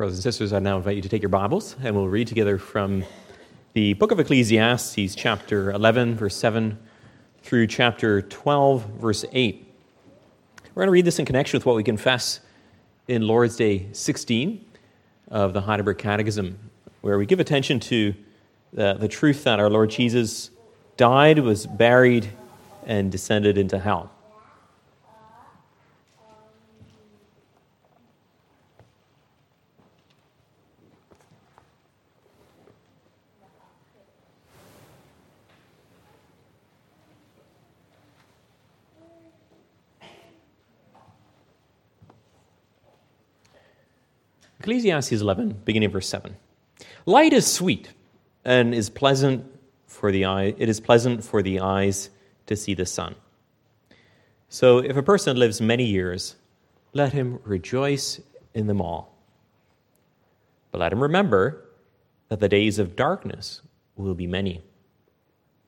Brothers and sisters, I now invite you to take your Bibles and we'll read together from the book of Ecclesiastes, chapter 11, verse 7, through chapter 12, verse 8. We're going to read this in connection with what we confess in Lord's Day 16 of the Heidelberg Catechism, where we give attention to the, the truth that our Lord Jesus died, was buried, and descended into hell. Ecclesiastes 11, beginning of verse 7. Light is sweet and is pleasant for the eye. It is pleasant for the eyes to see the sun. So if a person lives many years, let him rejoice in them all. But let him remember that the days of darkness will be many.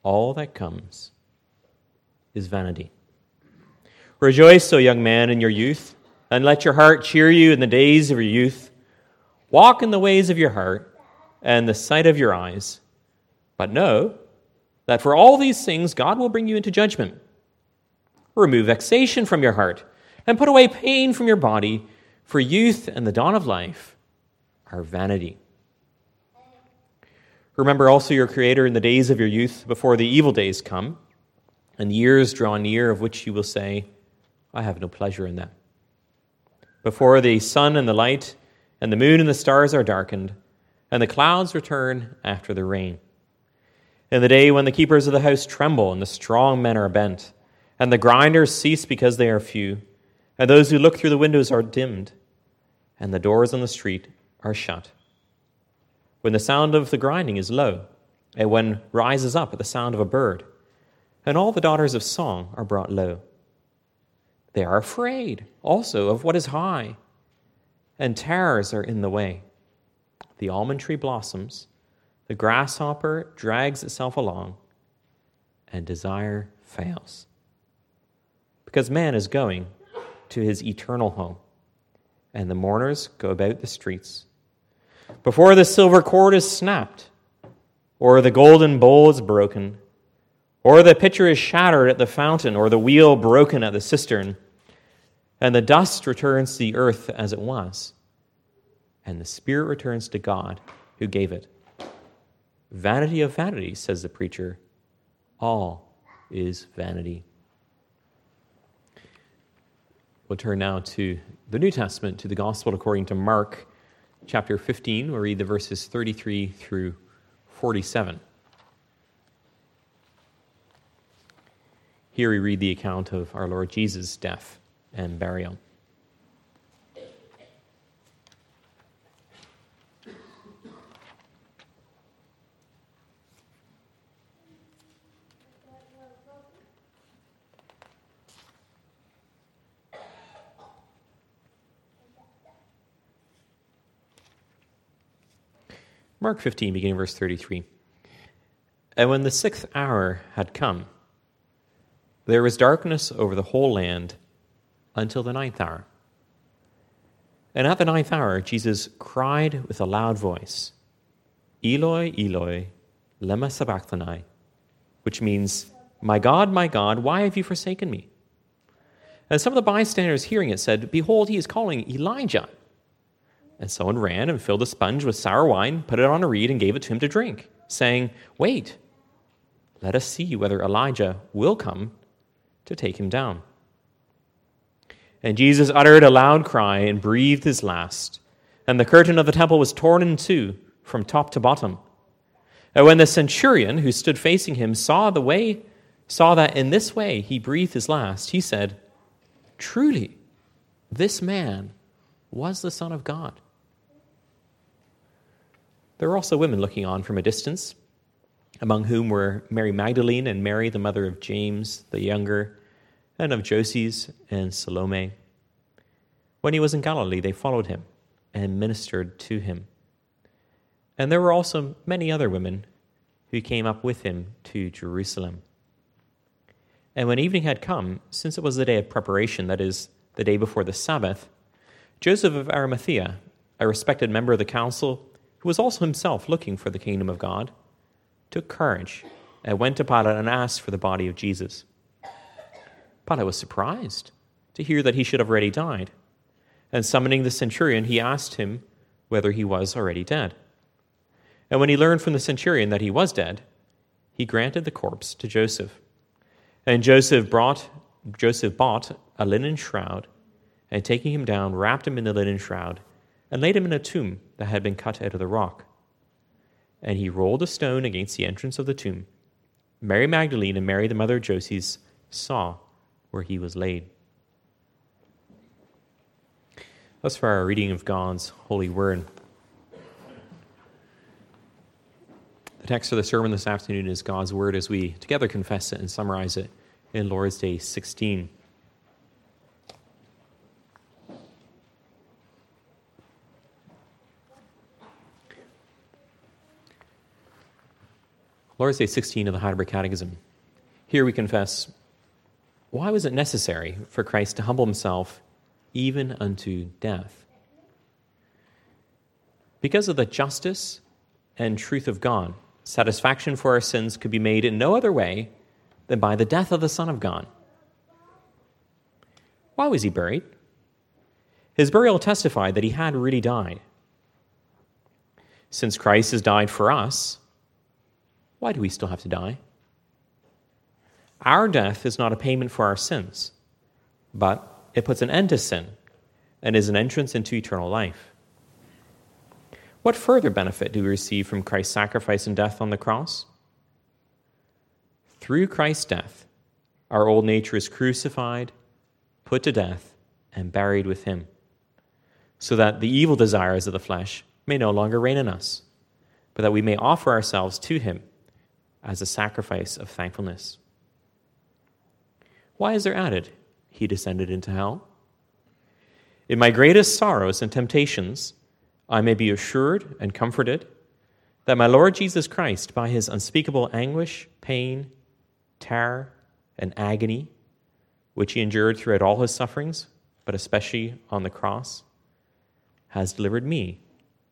All that comes is vanity. Rejoice, O young man, in your youth, and let your heart cheer you in the days of your youth Walk in the ways of your heart and the sight of your eyes. But know that for all these things God will bring you into judgment. Remove vexation from your heart and put away pain from your body, for youth and the dawn of life are vanity. Remember also your Creator in the days of your youth before the evil days come and years draw near of which you will say, I have no pleasure in them. Before the sun and the light, and the moon and the stars are darkened, and the clouds return after the rain. In the day when the keepers of the house tremble, and the strong men are bent, and the grinders cease because they are few, and those who look through the windows are dimmed, and the doors on the street are shut. When the sound of the grinding is low, and when rises up at the sound of a bird, and all the daughters of song are brought low. They are afraid also of what is high and terrors are in the way. The almond tree blossoms, the grasshopper drags itself along, and desire fails. Because man is going to his eternal home, and the mourners go about the streets. Before the silver cord is snapped, or the golden bowl is broken, or the pitcher is shattered at the fountain, or the wheel broken at the cistern, and the dust returns to the earth as it was, and the spirit returns to God who gave it. Vanity of vanity, says the preacher. All is vanity. We'll turn now to the New Testament, to the Gospel according to Mark, chapter 15. We'll read the verses 33 through 47. Here we read the account of our Lord Jesus' death and burial. Mark 15, beginning verse 33. And when the sixth hour had come, there was darkness over the whole land until the ninth hour. And at the ninth hour, Jesus cried with a loud voice, Eloi, Eloi, lema sabachthani, which means, My God, my God, why have you forsaken me? And some of the bystanders hearing it said, Behold, he is calling Elijah. And someone ran and filled a sponge with sour wine, put it on a reed, and gave it to him to drink, saying, Wait, let us see whether Elijah will come to take him down. And Jesus uttered a loud cry and breathed his last. And the curtain of the temple was torn in two from top to bottom. And when the centurion who stood facing him saw the way, saw that in this way he breathed his last, he said, Truly, this man was the Son of God. There were also women looking on from a distance, among whom were Mary Magdalene and Mary, the mother of James the younger and of Joses and Salome. When he was in Galilee, they followed him and ministered to him. And there were also many other women who came up with him to Jerusalem. And when evening had come, since it was the day of preparation, that is, the day before the Sabbath, Joseph of Arimathea, a respected member of the council, who was also himself looking for the kingdom of God, took courage and went to Pilate and asked for the body of Jesus. Pilate was surprised to hear that he should have already died. And summoning the centurion, he asked him whether he was already dead. And when he learned from the centurion that he was dead, he granted the corpse to Joseph. And Joseph brought Joseph bought a linen shroud, and taking him down, wrapped him in the linen shroud, and laid him in a tomb that had been cut out of the rock. And he rolled a stone against the entrance of the tomb. Mary Magdalene and Mary, the mother of Joses, saw where he was laid. Thus far, our reading of God's holy word. The text for the sermon this afternoon is God's word as we together confess it and summarize it in Lord's Day 16. Lord's Day 16 of the Heidelberg Catechism. Here we confess why was it necessary for Christ to humble himself even unto death? Because of the justice and truth of God, satisfaction for our sins could be made in no other way than by the death of the Son of God. Why was he buried? His burial testified that he had really died. Since Christ has died for us, why do we still have to die? Our death is not a payment for our sins, but it puts an end to sin and is an entrance into eternal life. What further benefit do we receive from Christ's sacrifice and death on the cross? Through Christ's death, our old nature is crucified, put to death, and buried with him, so that the evil desires of the flesh may no longer reign in us, but that we may offer ourselves to him as a sacrifice of thankfulness. Why is there added, He descended into hell? In my greatest sorrows and temptations, I may be assured and comforted that my Lord Jesus Christ, by his unspeakable anguish, pain, terror, and agony, which he endured throughout all his sufferings, but especially on the cross, has delivered me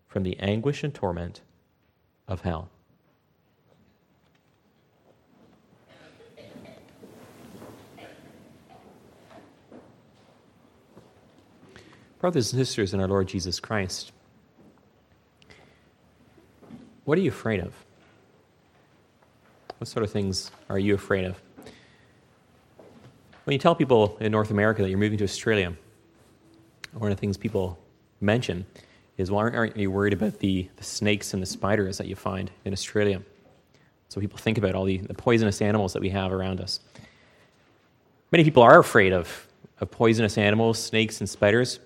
from the anguish and torment of hell. Brothers and sisters in our Lord Jesus Christ, what are you afraid of? What sort of things are you afraid of? When you tell people in North America that you're moving to Australia, one of the things people mention is, well, aren't you worried about the, the snakes and the spiders that you find in Australia? So people think about all the, the poisonous animals that we have around us. Many people are afraid of, of poisonous animals, snakes, and spiders,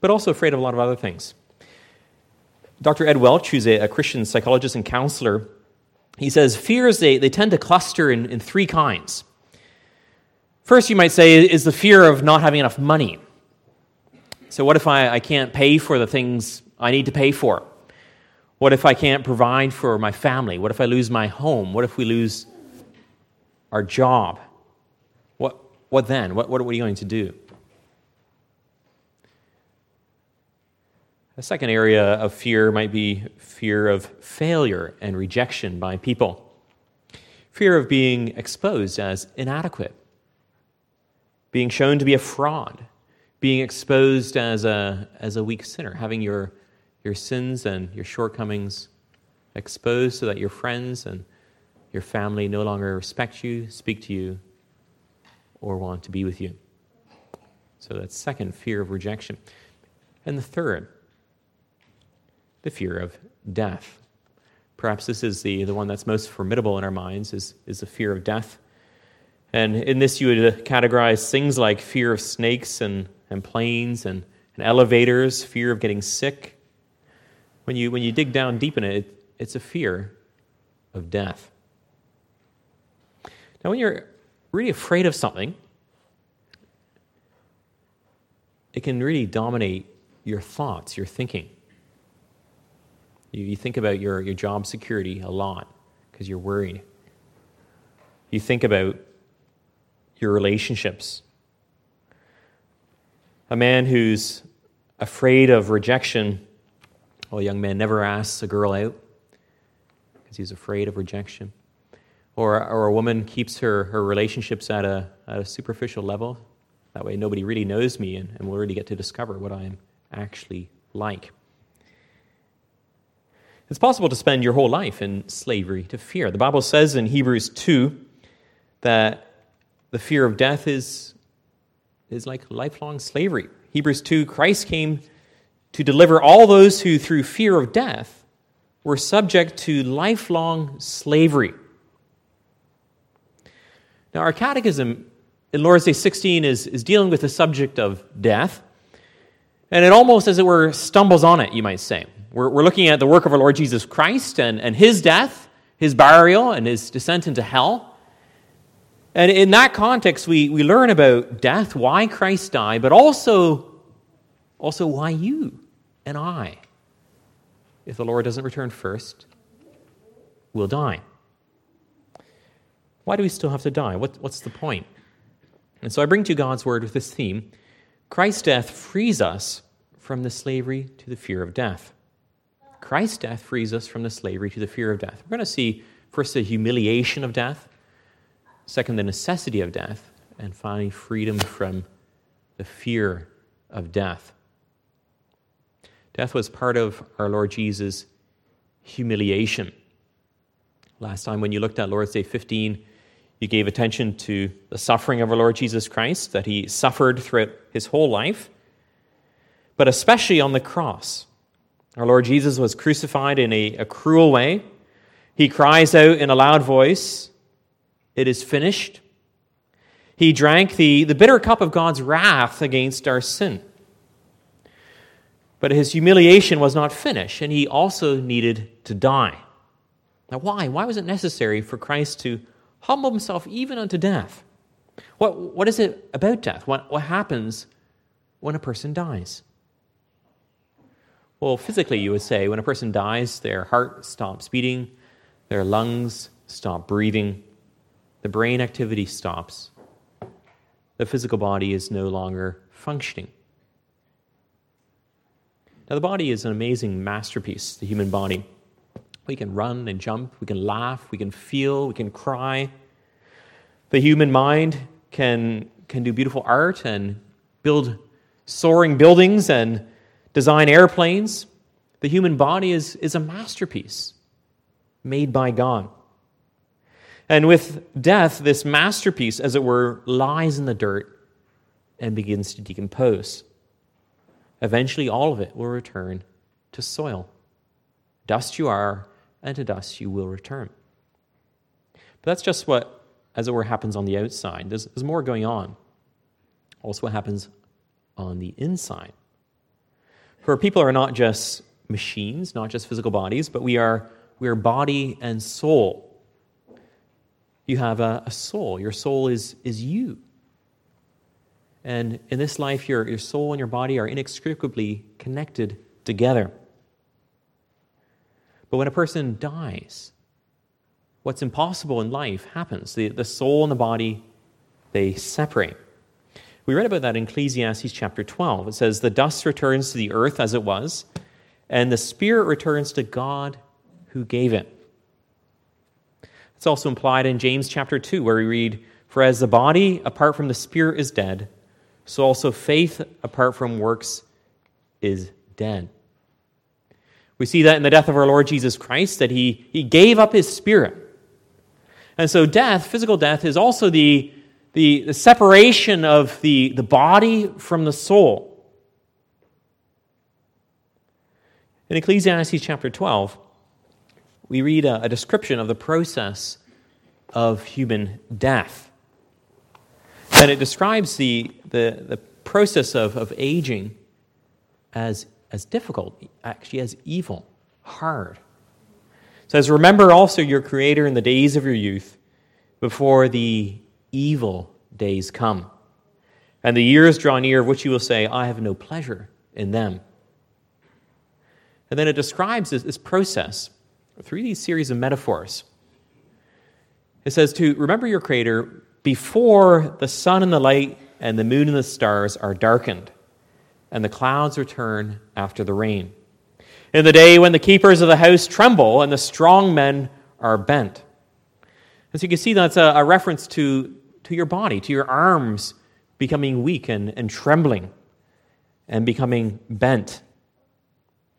but also afraid of a lot of other things. Dr. Ed Welch, who's a, a Christian psychologist and counselor, he says fears they, they tend to cluster in, in three kinds. First, you might say, is the fear of not having enough money. So, what if I, I can't pay for the things I need to pay for? What if I can't provide for my family? What if I lose my home? What if we lose our job? What, what then? What, what are we going to do? A second area of fear might be fear of failure and rejection by people, fear of being exposed as inadequate, being shown to be a fraud, being exposed as a, as a weak sinner, having your, your sins and your shortcomings exposed so that your friends and your family no longer respect you, speak to you, or want to be with you. So that's second, fear of rejection. And the third, the fear of death. Perhaps this is the, the one that's most formidable in our minds, is, is the fear of death. And in this, you would categorize things like fear of snakes and, and planes and, and elevators, fear of getting sick. When you, when you dig down deep in it, it, it's a fear of death. Now, when you're really afraid of something, it can really dominate your thoughts, your thinking. You, think about your, your job security a lot because you're worried. You think about your relationships. A man who's afraid of rejection. Well, a young man never asks a girl out because he's afraid of rejection. Or, or a woman keeps her, her relationships at a, at a superficial level. That way, nobody really knows me and, and will really get to discover what I am actually like. It's possible to spend your whole life in slavery to fear. The Bible says in Hebrews 2 that the fear of death is, is like lifelong slavery. Hebrews 2 Christ came to deliver all those who, through fear of death, were subject to lifelong slavery. Now, our catechism in Lord's Day 16 is, is dealing with the subject of death, and it almost, as it were, stumbles on it, you might say. We're, we're looking at the work of our Lord Jesus Christ and, and his death, his burial, and his descent into hell. And in that context, we, we learn about death, why Christ died, but also, also why you and I, if the Lord doesn't return first, will die. Why do we still have to die? What, what's the point? And so I bring to God's word with this theme Christ's death frees us from the slavery to the fear of death. Christ's death frees us from the slavery to the fear of death. We're going to see first the humiliation of death, second, the necessity of death, and finally, freedom from the fear of death. Death was part of our Lord Jesus' humiliation. Last time, when you looked at Lord's Day 15, you gave attention to the suffering of our Lord Jesus Christ, that he suffered throughout his whole life, but especially on the cross. Our Lord Jesus was crucified in a, a cruel way. He cries out in a loud voice, It is finished. He drank the, the bitter cup of God's wrath against our sin. But his humiliation was not finished, and he also needed to die. Now, why? Why was it necessary for Christ to humble himself even unto death? What, what is it about death? What, what happens when a person dies? Well, physically, you would say when a person dies, their heart stops beating, their lungs stop breathing, the brain activity stops, the physical body is no longer functioning. Now, the body is an amazing masterpiece, the human body. We can run and jump, we can laugh, we can feel, we can cry. The human mind can, can do beautiful art and build soaring buildings and design airplanes. The human body is, is a masterpiece made by God. And with death, this masterpiece, as it were, lies in the dirt and begins to decompose. Eventually, all of it will return to soil. Dust you are, and to dust you will return. But that's just what, as it were, happens on the outside. There's, there's more going on. Also, what happens on the inside. For people are not just machines, not just physical bodies, but we are, we are body and soul. You have a, a soul. Your soul is, is you. And in this life, your, your soul and your body are inextricably connected together. But when a person dies, what's impossible in life happens. The, the soul and the body, they separate. We read about that in Ecclesiastes chapter 12. It says, The dust returns to the earth as it was, and the spirit returns to God who gave it. It's also implied in James chapter 2, where we read, For as the body apart from the spirit is dead, so also faith apart from works is dead. We see that in the death of our Lord Jesus Christ, that he, he gave up his spirit. And so, death, physical death, is also the the, the separation of the, the body from the soul. In Ecclesiastes chapter 12, we read a, a description of the process of human death. And it describes the, the, the process of, of aging as, as difficult, actually as evil, hard. It says, Remember also your Creator in the days of your youth, before the evil days come. And the years draw near of which you will say, I have no pleasure in them. And then it describes this, this process through these series of metaphors. It says to remember your Creator before the sun and the light and the moon and the stars are darkened, and the clouds return after the rain. In the day when the keepers of the house tremble and the strong men are bent. As you can see, that's a, a reference to, to your body, to your arms becoming weak and, and trembling and becoming bent.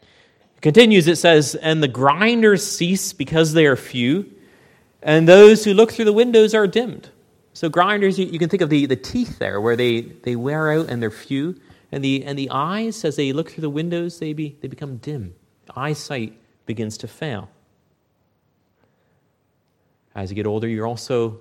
It continues, it says, And the grinders cease because they are few, and those who look through the windows are dimmed. So grinders, you, you can think of the, the teeth there, where they, they wear out and they're few. And the, and the eyes, as they look through the windows, they, be, they become dim. Eyesight begins to fail. As you get older, you're also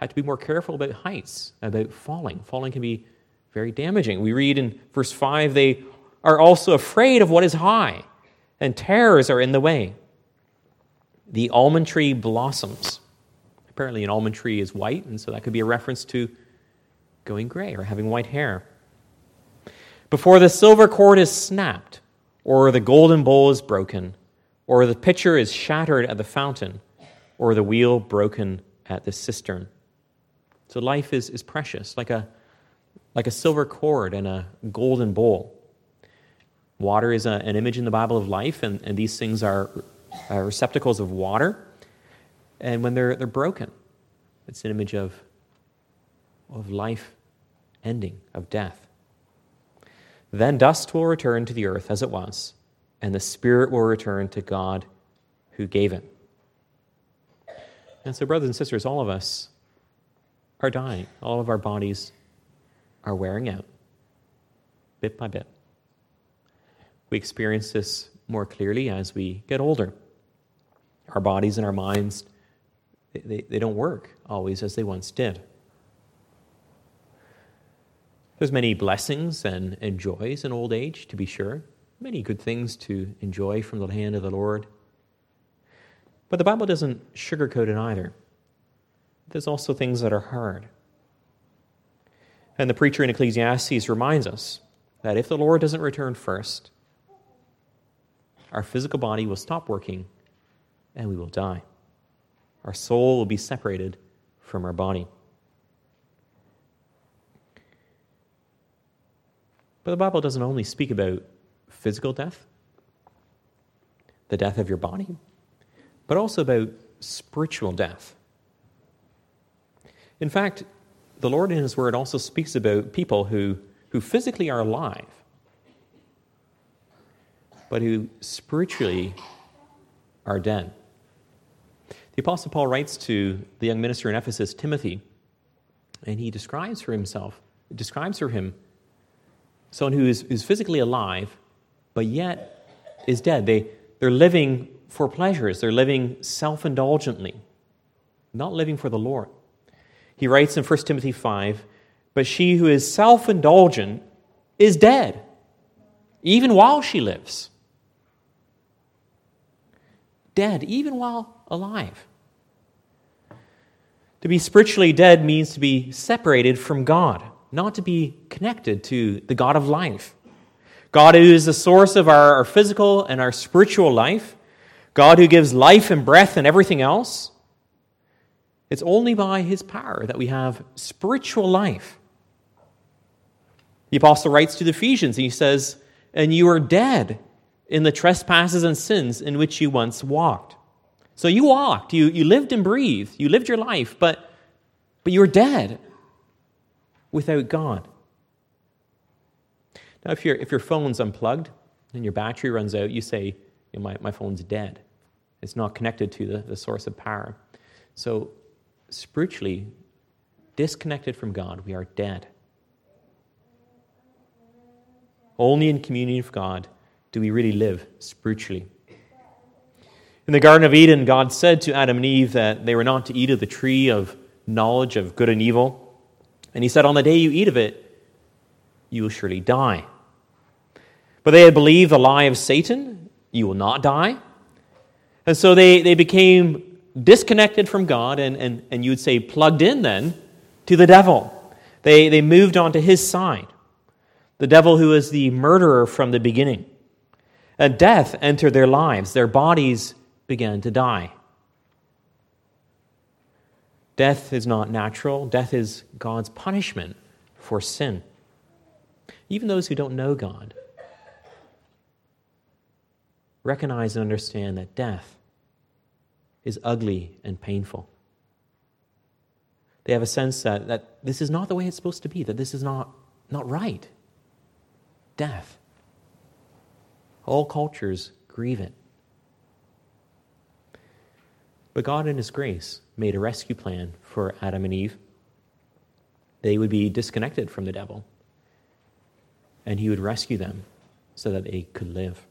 have to be more careful about heights, about falling. Falling can be very damaging. We read in verse 5 they are also afraid of what is high, and terrors are in the way. The almond tree blossoms. Apparently, an almond tree is white, and so that could be a reference to going gray or having white hair. Before the silver cord is snapped, or the golden bowl is broken, or the pitcher is shattered at the fountain, or the wheel broken at the cistern. So life is, is precious, like a like a silver cord and a golden bowl. Water is a, an image in the Bible of life, and, and these things are uh, receptacles of water. And when they're, they're broken, it's an image of, of life ending, of death. Then dust will return to the earth as it was, and the spirit will return to God who gave it. And so, brothers and sisters, all of us are dying. All of our bodies are wearing out bit by bit. We experience this more clearly as we get older. Our bodies and our minds, they, they, don't work always as they once did. There's many blessings and, and joys in old age, to be sure, many good things to enjoy from the hand of the Lord. But the Bible doesn't sugarcoat it either. There's also things that are hard. And the preacher in Ecclesiastes reminds us that if the Lord doesn't return first, our physical body will stop working and we will die. Our soul will be separated from our body. But the Bible doesn't only speak about physical death, the death of your body, but also about spiritual death. In fact, the Lord in His Word also speaks about people who, who physically are alive, but who spiritually are dead. The Apostle Paul writes to the young minister in Ephesus, Timothy, and he describes for himself, describes for him someone who is, physically alive, but yet is dead. They, they're living for pleasures, they're living self indulgently, not living for the Lord. He writes in 1 Timothy 5 But she who is self indulgent is dead, even while she lives. Dead, even while alive. To be spiritually dead means to be separated from God, not to be connected to the God of life. God who is the source of our, our physical and our spiritual life, God who gives life and breath and everything else, it's only by his power that we have spiritual life. The apostle writes to the Ephesians, and he says, And you are dead in the trespasses and sins in which you once walked. So you walked, you, you lived and breathed, you lived your life, but, but you were dead without God. Now, if, your if your phone's unplugged and your battery runs out, you say, you my, my phone's dead. It's not connected to the, the source of power. So spiritually disconnected from God, we are dead. Only in communion with God do we really live spiritually. In the Garden of Eden, God said to Adam and Eve that they were not to eat of the tree of knowledge of good and evil. And He said, On the day you eat of it, you will surely die. But they had believed the lie of Satan, you will not die. And so they, they became disconnected from God and, and, and you would say plugged in then to the devil. They, they moved on to his side. The devil, who was the murderer from the beginning. And death entered their lives. Their bodies began to die. Death is not natural, death is God's punishment for sin. even those who don't know God, recognize and understand that death is ugly and painful. They have a sense that, that this is not the way it's supposed to be, that this is not, not right. Death. All cultures grieve it. But God, in His grace, made a rescue plan for Adam and Eve. They would be disconnected from the devil, and He would rescue them so that they could live.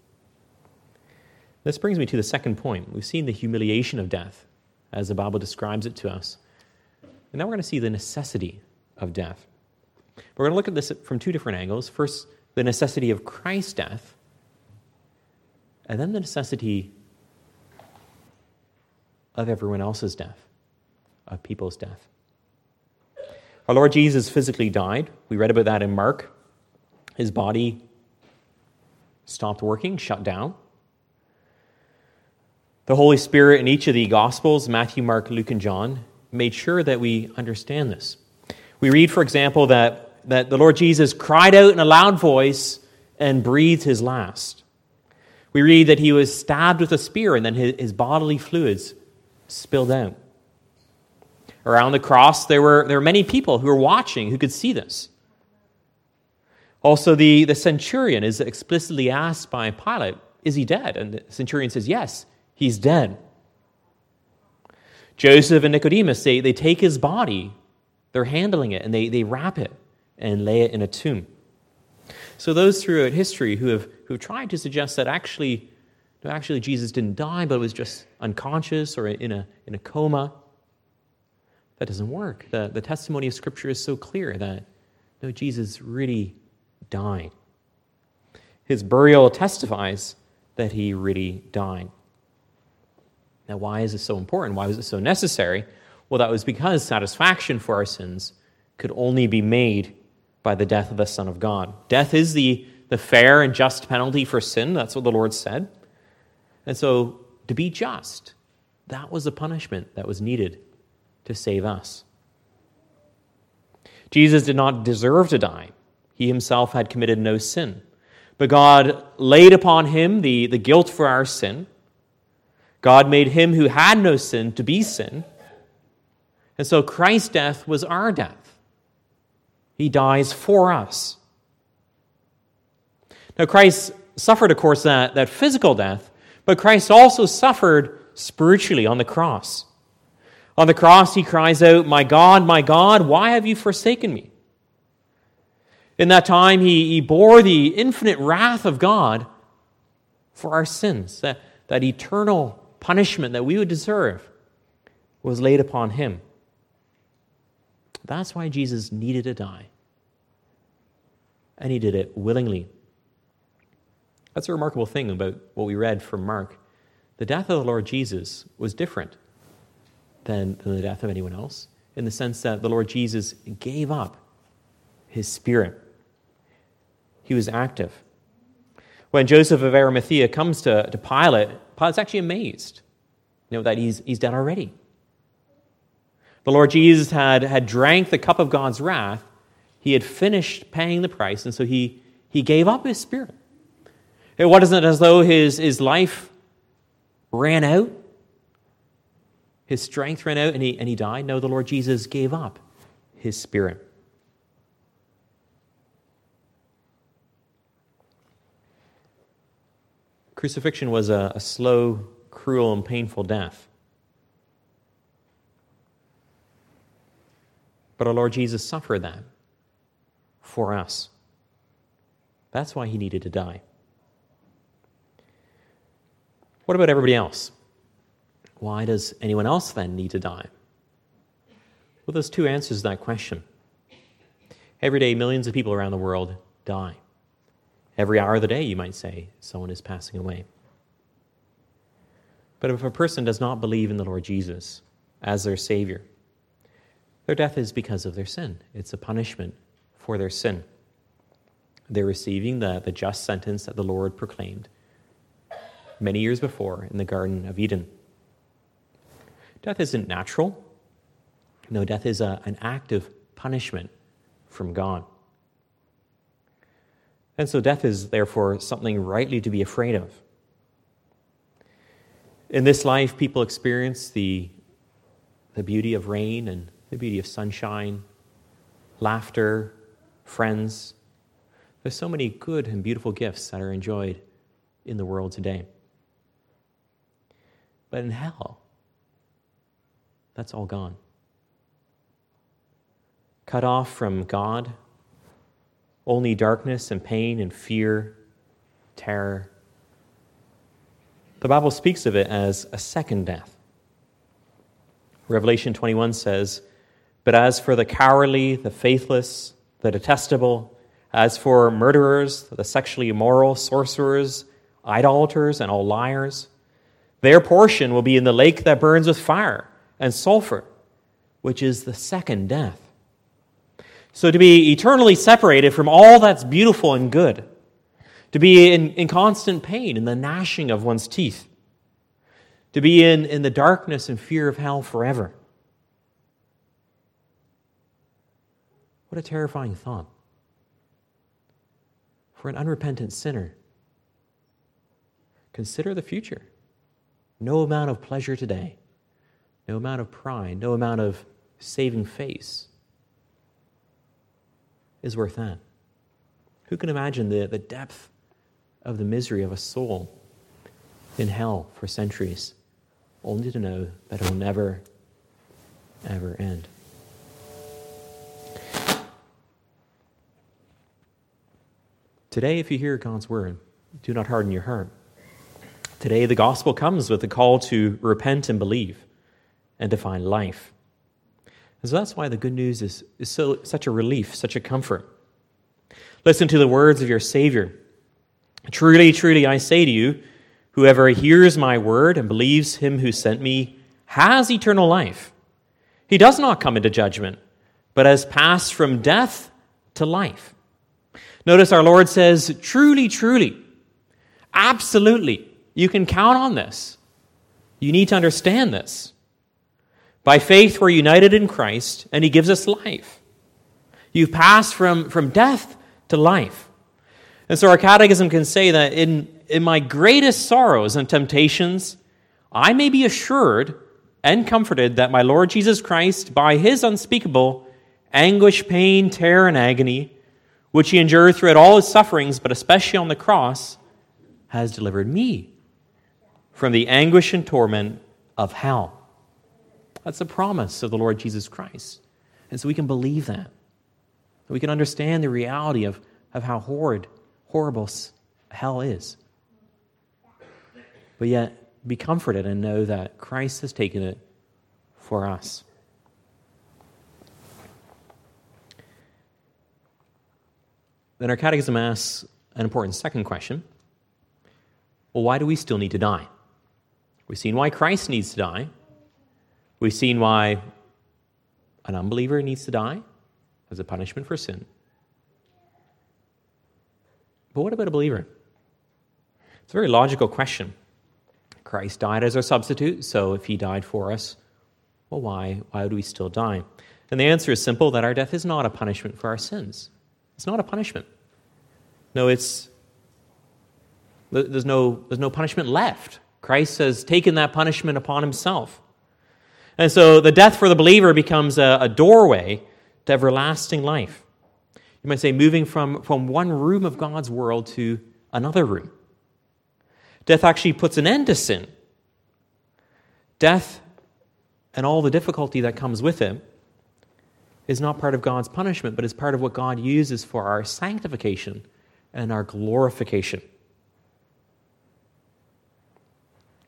This brings me to the second point. We've seen the humiliation of death, as the Bible describes it to us. And now we're going to see the necessity of death. We're going to look at this from two different angles. First, the necessity of Christ's death, and then the necessity of everyone else's death, of people's death. Our Lord Jesus physically died. We read about that in Mark. His body stopped working, shut down. The Holy Spirit in each of the Gospels, Matthew, Mark, Luke, and John, made sure that we understand this. We read, for example, that, that the Lord Jesus cried out in a loud voice and breathed his last. We read that he was stabbed with a spear and then his, his bodily fluids spilled out. Around the cross, there were, there were many people who were watching who could see this. Also, the, the centurion is explicitly asked by Pilate, Is he dead? And the centurion says, Yes, he's dead. Joseph and Nicodemus, they, they take his body, they're handling it, and they, they wrap it and lay it in a tomb. So, those throughout history who have, who have tried to suggest that actually, no, actually Jesus didn't die, but was just unconscious or in a, in a coma, that doesn't work. The, the testimony of Scripture is so clear that no, Jesus really died. His burial testifies that he really died. Now, why is this so important? Why was it so necessary? Well, that was because satisfaction for our sins could only be made by the death of the Son of God. Death is the, the fair and just penalty for sin. That's what the Lord said. And so, to be just, that was the punishment that was needed to save us. Jesus did not deserve to die. He himself had committed no sin. But God laid upon him the, the guilt for our sin God made him who had no sin to be sin. And so Christ's death was our death. He dies for us. Now, Christ suffered, of course, that, that physical death, but Christ also suffered spiritually on the cross. On the cross, he cries out, My God, my God, why have you forsaken me? In that time, he, he bore the infinite wrath of God for our sins, that, that eternal punishment that we would deserve was laid upon him. That's why Jesus needed to die. And he did it willingly. That's a remarkable thing about what we read from Mark. The death of the Lord Jesus was different than, the death of anyone else, in the sense that the Lord Jesus gave up his spirit. He was active. When Joseph of Arimathea comes to, to Pilate, Pilate's actually amazed you know, that he's, he's dead already. The Lord Jesus had, had drank the cup of God's wrath. He had finished paying the price, and so he, he gave up his spirit. It wasn't as though his, his life ran out, his strength ran out, and he, and he died. No, the Lord Jesus gave up his spirit. Crucifixion was a, a slow, cruel, and painful death. But our Lord Jesus suffered that for us. That's why he needed to die. What about everybody else? Why does anyone else then need to die? Well, there's two answers to that question. Every day, millions of people around the world die. Every hour of the day, you might say, someone is passing away. But if a person does not believe in the Lord Jesus as their Savior, their death is because of their sin. It's a punishment for their sin. They're receiving the, the just sentence that the Lord proclaimed many years before in the Garden of Eden. Death isn't natural. No, death is a, an act of punishment from God. And so death is therefore something rightly to be afraid of. In this life, people experience the, the beauty of rain and the beauty of sunshine, laughter, friends. There's so many good and beautiful gifts that are enjoyed in the world today. But in hell, that's all gone. Cut off from God, only darkness and pain and fear, terror. The Bible speaks of it as a second death. Revelation 21 says, But as for the cowardly, the faithless, the detestable, as for murderers, the sexually immoral, sorcerers, idolaters, and all liars, their portion will be in the lake that burns with fire and sulfur, which is the second death. So to be eternally separated from all that's beautiful and good, to be in, in constant pain, in the gnashing of one's teeth, to be in, in the darkness and fear of hell forever. What a terrifying thought for an unrepentant sinner. Consider the future. No amount of pleasure today, no amount of pride, no amount of saving face is worth that. Who can imagine the, the depth of the misery of a soul in hell for centuries, only to know that it will never, ever end? Today, if you hear God's word, do not harden your heart. Today, the gospel comes with the call to repent and believe and to find life. And so that's why the good news is, is so, such a relief, such a comfort. Listen to the words of your Savior. Truly, truly, I say to you, whoever hears my word and believes him who sent me has eternal life. He does not come into judgment, but has passed from death to life. Notice our Lord says, truly, truly, absolutely, you can count on this. You need to understand this. By faith, we're united in Christ, and He gives us life. You've passed from, from death to life. And so our catechism can say that in, in my greatest sorrows and temptations, I may be assured and comforted that my Lord Jesus Christ, by his unspeakable anguish, pain, terror, and agony, which he endured throughout all his sufferings, but especially on the cross, has delivered me from the anguish and torment of hell. That's the promise of the Lord Jesus Christ. And so we can believe that. We can understand the reality of, of how horrid, horrible hell is. But yet, be comforted and know that Christ has taken it for us. Then our catechism asks an important second question Well, why do we still need to die? We've seen why Christ needs to die. We've seen why an unbeliever needs to die as a punishment for sin. But what about a believer? It's a very logical question. Christ died as our substitute, so if he died for us, well, why? Why would we still die? And the answer is simple that our death is not a punishment for our sins. It's not a punishment. No, it's there's no, there's no punishment left. Christ has taken that punishment upon himself. And so the death for the believer becomes a, a doorway to everlasting life. You might say, moving from, from one room of God's world to another room. Death actually puts an end to sin. Death and all the difficulty that comes with it is not part of God's punishment, but is part of what God uses for our sanctification and our glorification.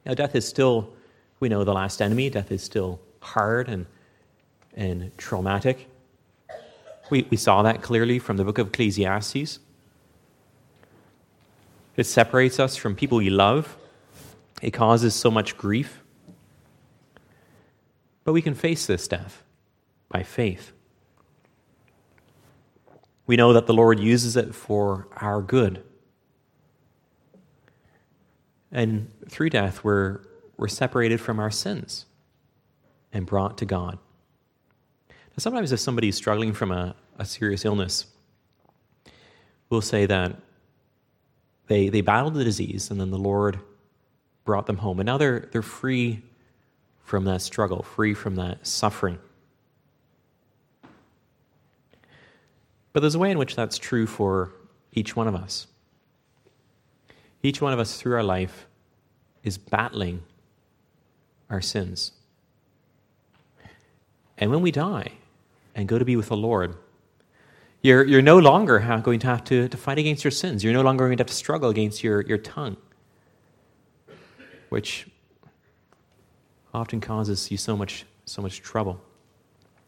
Now, death is still we know the last enemy. Death is still hard and, and traumatic. We, we saw that clearly from the book of Ecclesiastes. It separates us from people we love, it causes so much grief. But we can face this death by faith. We know that the Lord uses it for our good. And through death, we're we're separated from our sins and brought to God. Now, sometimes if somebody is struggling from a, a serious illness, we'll say that They, they battled the disease, and then the Lord brought them home. And now they're, they're free from that struggle, free from that suffering. But there's a way in which that's true for each one of us. Each one of us through our life is battling our sins. And when we die and go to be with the Lord, you're, you're no longer going to have to, to fight against your sins. You're no longer going to have to struggle against your, your tongue, which often causes you so much, so much trouble.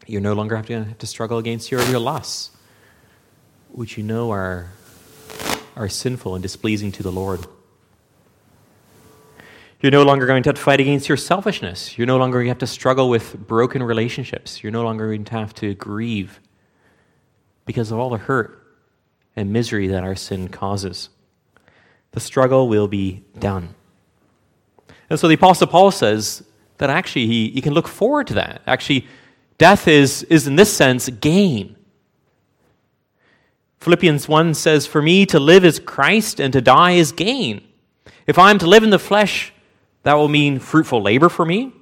You're no longer have to, have to struggle against your, your lusts, which you know are, are sinful and displeasing to the Lord. You're no longer going to have to fight against your selfishness. You're no longer going to have to struggle with broken relationships. You're no longer going to have to grieve because of all the hurt and misery that our sin causes. The struggle will be done. And so the Apostle Paul says that actually he, he can look forward to that. Actually, death is, is in this sense gain. Philippians 1 says, For me to live is Christ and to die is gain. If I am to live in the flesh, that will mean fruitful labor for me.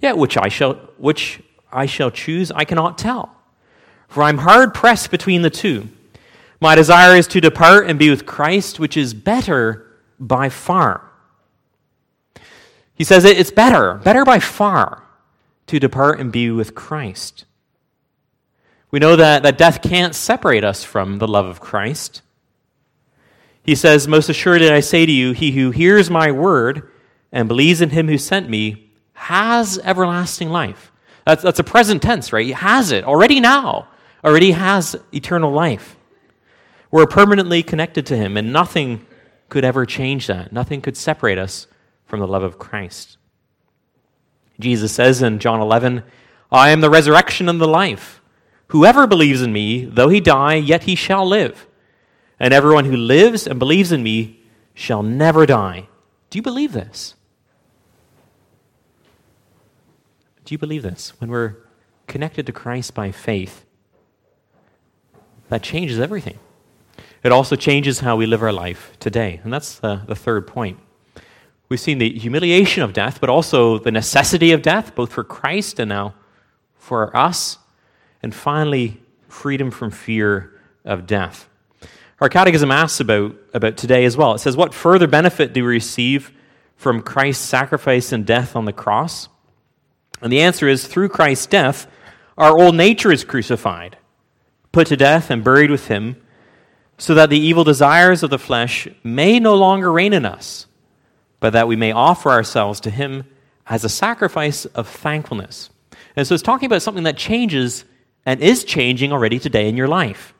Yet which I shall which I shall choose, I cannot tell. For I'm hard pressed between the two. My desire is to depart and be with Christ, which is better by far. He says it's better, better by far, to depart and be with Christ. We know that, that death can't separate us from the love of Christ. He says, Most assuredly I say to you, he who hears my word and believes in him who sent me has everlasting life. That's, that's a present tense, right? He has it already now, already has eternal life. We're permanently connected to him, and nothing could ever change that. Nothing could separate us from the love of Christ. Jesus says in John 11, I am the resurrection and the life. Whoever believes in me, though he die, yet he shall live. And everyone who lives and believes in me shall never die. Do you believe this? Do you believe this? When we're connected to Christ by faith, that changes everything. It also changes how we live our life today. And that's the, the third point. We've seen the humiliation of death, but also the necessity of death, both for Christ and now for us. And finally, freedom from fear of death. Our catechism asks about, about today as well. It says, What further benefit do we receive from Christ's sacrifice and death on the cross? And the answer is through Christ's death, our old nature is crucified, put to death, and buried with him, so that the evil desires of the flesh may no longer reign in us, but that we may offer ourselves to him as a sacrifice of thankfulness. And so it's talking about something that changes and is changing already today in your life.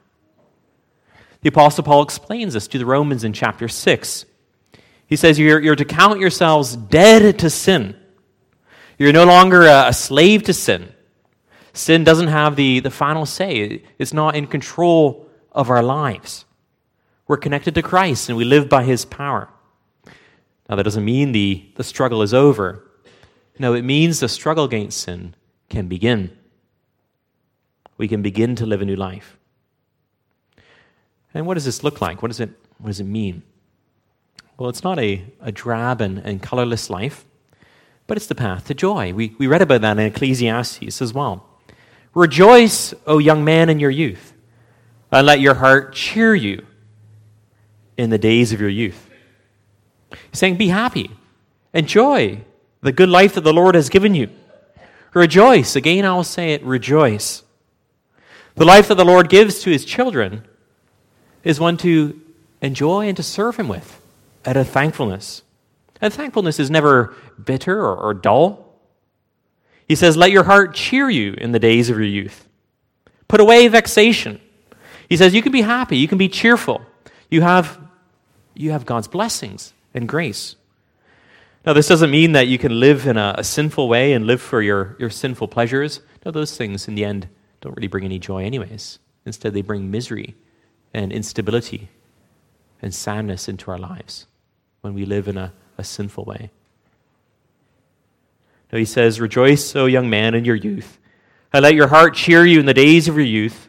The Apostle Paul explains this to the Romans in chapter 6. He says, You're, you're to count yourselves dead to sin you're no longer a, slave to sin. Sin doesn't have the, the final say, it's not in control of our lives. We're connected to Christ and we live by his power. Now, that doesn't mean the, the struggle is over. No, it means the struggle against sin can begin. We can begin to live a new life. And what does this look like? What does it, what does it mean? Well, it's not a, a drab and, and colorless life but it's the path to joy. We, we read about that in Ecclesiastes as well. Rejoice, O young man, in your youth, and let your heart cheer you in the days of your youth. He's saying, Be happy, enjoy the good life that the Lord has given you. Rejoice. Again, I will say it rejoice. The life that the Lord gives to his children is one to enjoy and to serve him with out of thankfulness. And thankfulness is never bitter or, or dull. He says, Let your heart cheer you in the days of your youth. Put away vexation. He says, You can be happy, you can be cheerful. You have, you have God's blessings and grace. Now, this doesn't mean that you can live in a, a sinful way and live for your, your sinful pleasures. No, those things in the end don't really bring any joy, anyways. Instead, they bring misery and instability and sadness into our lives when we live in a a sinful way. No, he says, Rejoice, O young man, in your youth, let your heart cheer you in the days of your youth.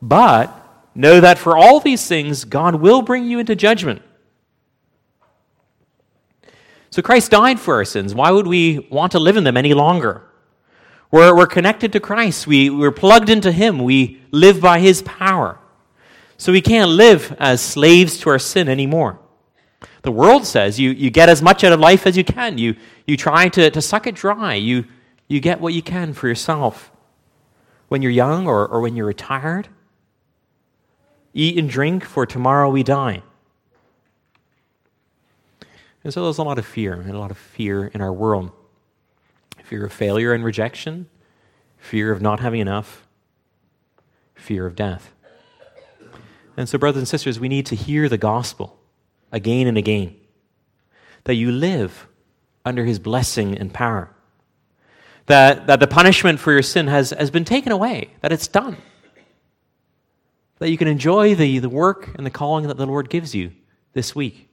But know that for all these things, God will bring you into judgment. So Christ died for our sins. Why would we want to live in them any longer? We're, we're connected to Christ. We, we're plugged into Him. We live by His power. So we can't live as slaves to our sin anymore. The world says you, you get as much out of life as you can. You, you try to, to suck it dry. You, you get what you can for yourself. When you're young or, or when you're retired, eat and drink, for tomorrow we die. And so there's a lot of fear, and a lot of fear in our world fear of failure and rejection, fear of not having enough, fear of death. And so, brothers and sisters, we need to hear the gospel again and again that you live under his blessing and power, that, that the punishment for your sin has, has been taken away, that it's done, that you can enjoy the, the work and the calling that the Lord gives you this week.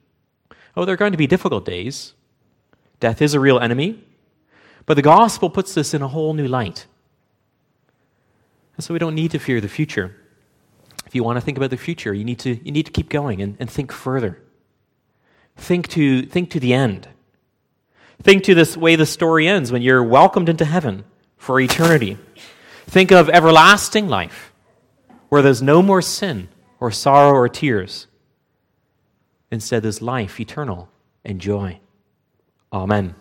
Oh, there are going to be difficult days. Death is a real enemy, but the gospel puts this in a whole new light. And so we don't need to fear the future. If you want to think about the future, you need to, you need to keep going and, and think further. Think to, think to the end. Think to this way the story ends when you're welcomed into heaven for eternity. Think of everlasting life, where there's no more sin or sorrow or tears. Instead, there's life eternal and joy. Amen.